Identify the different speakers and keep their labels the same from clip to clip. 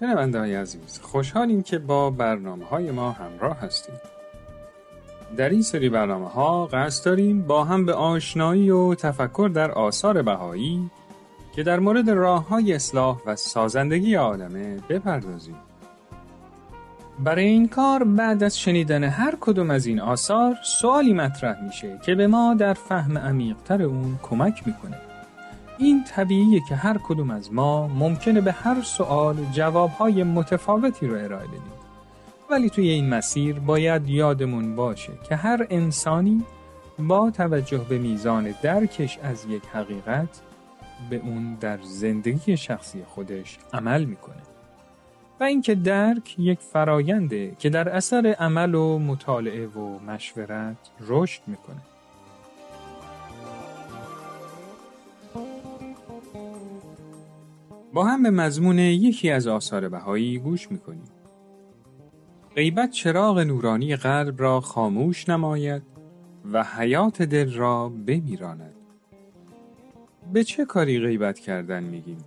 Speaker 1: شنونده های عزیز خوشحالیم که با برنامه های ما همراه هستیم. در این سری برنامه ها قصد داریم با هم به آشنایی و تفکر در آثار بهایی که در مورد راه های اصلاح و سازندگی عالمه بپردازیم. برای این کار بعد از شنیدن هر کدوم از این آثار سوالی مطرح میشه که به ما در فهم عمیقتر اون کمک می‌کنه. این طبیعیه که هر کدوم از ما ممکنه به هر سوال جوابهای متفاوتی رو ارائه بدیم. ولی توی این مسیر باید یادمون باشه که هر انسانی با توجه به میزان درکش از یک حقیقت به اون در زندگی شخصی خودش عمل می‌کنه. و اینکه درک یک فراینده که در اثر عمل و مطالعه و مشورت رشد می‌کنه. با هم به مضمون یکی از آثار بهایی گوش می‌کنیم. غیبت چراغ نورانی قلب را خاموش نماید و حیات دل را بمیراند. به چه کاری غیبت کردن میگیم؟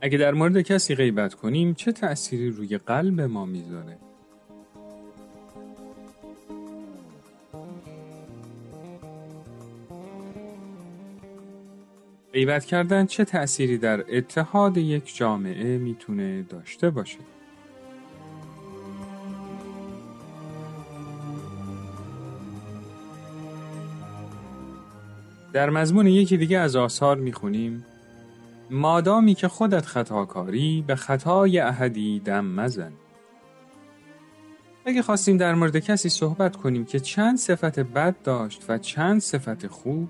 Speaker 1: اگه در مورد کسی غیبت کنیم چه تأثیری روی قلب ما می‌ذاره؟ غیبت کردن چه تأثیری در اتحاد یک جامعه می‌تونه داشته باشه؟ در مضمون یکی دیگه از آثار می‌خونیم مادامی که خودت خطاکاری به خطای احدی دم مزن اگه خواستیم در مورد کسی صحبت کنیم که چند صفت بد داشت و چند صفت خوب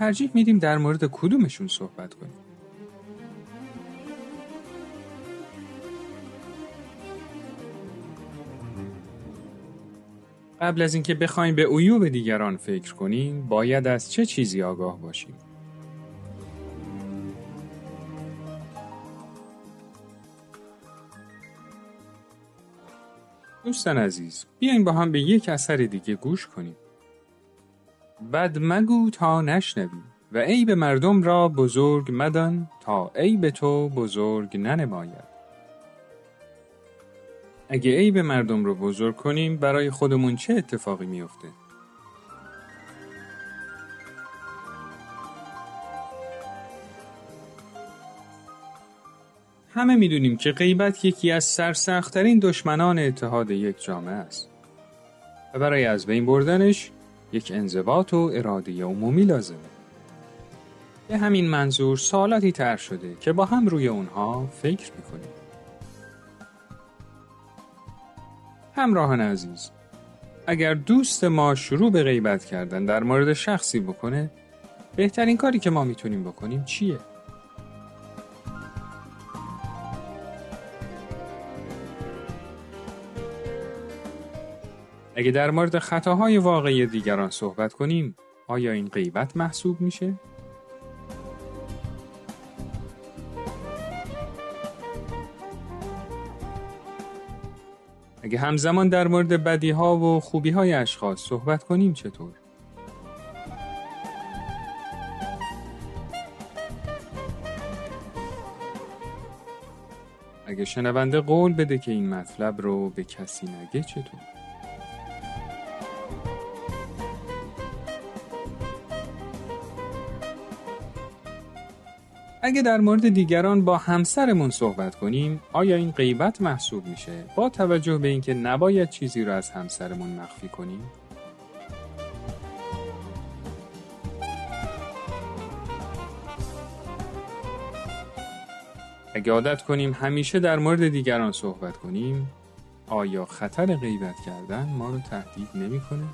Speaker 1: ترجیح میدیم در مورد کدومشون صحبت کنیم؟ قبل از اینکه بخوایم به عیوب دیگران فکر کنیم باید از چه چیزی آگاه باشیم؟ دوستان عزیز بیاین با هم به یک اثر دیگه گوش کنیم. بد مگو تا نشنوی و عیب مردم را بزرگ مدان تا عیب تو بزرگ ننماید اگه عیب مردم رو بزرگ کنیم برای خودمون چه اتفاقی میافته؟ همه می‌دونیم که غیبت یکی از سرسختترین دشمنان اتحاد یک جامعه است و برای از بین بردنش یک انضباط و اراده عمومی لازمه. به همین منظور سوالاتی تر شده که با هم روی اونها فکر می‌کنیم. همراهان عزیز اگر دوست ما شروع به غیبت کردن در مورد شخصی بکنه بهترین کاری که ما می‌تونیم بکنیم چیه؟ اگه در مورد خطاهای واقعی دیگران صحبت کنیم آیا این غیبت محسوب میشه؟ اگه همزمان در مورد بدی ها و خوبی های اشخاص صحبت کنیم چطور؟ اگه شنونده قول بده که این مطلب رو به کسی نگه چطور؟ اگه در مورد دیگران با همسرمون صحبت کنیم آیا این غیبت محسوب میشه با توجه به اینکه نباید چیزی رو از همسرمون مخفی کنیم اگه عادت کنیم همیشه در مورد دیگران صحبت کنیم آیا خطر غیبت کردن ما رو تهدید نمی‌کنه؟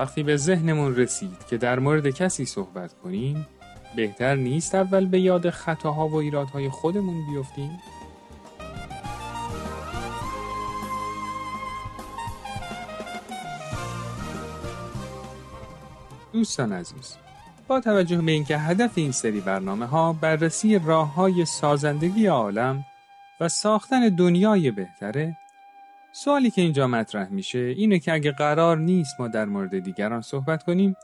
Speaker 1: وقتی به ذهنمون رسید که در مورد کسی صحبت کنیم بهتر نیست اول به یاد خطاها و ایرادهای خودمون بیفتیم؟ دوستان عزیز با توجه به اینکه هدف این سری برنامه ها بررسی راه های سازندگی عالم و ساختن دنیای بهتره سوالی که اینجا مطرح میشه اینه که اگه قرار نیست ما در مورد دیگران صحبت کنیم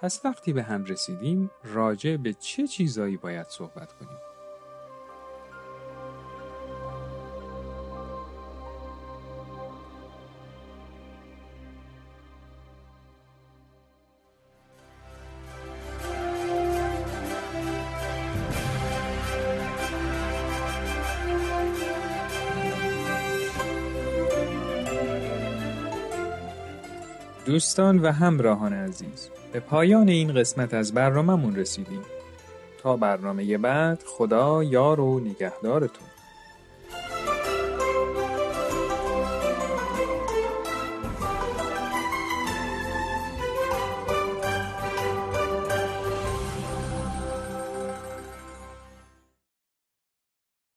Speaker 1: پس وقتی به هم رسیدیم راجع به چه چیزایی باید صحبت کنیم؟ دوستان و همراهان عزیز به پایان این قسمت از برنامهمون رسیدیم. تا برنامه بعد خدا یار و نگهدارتون.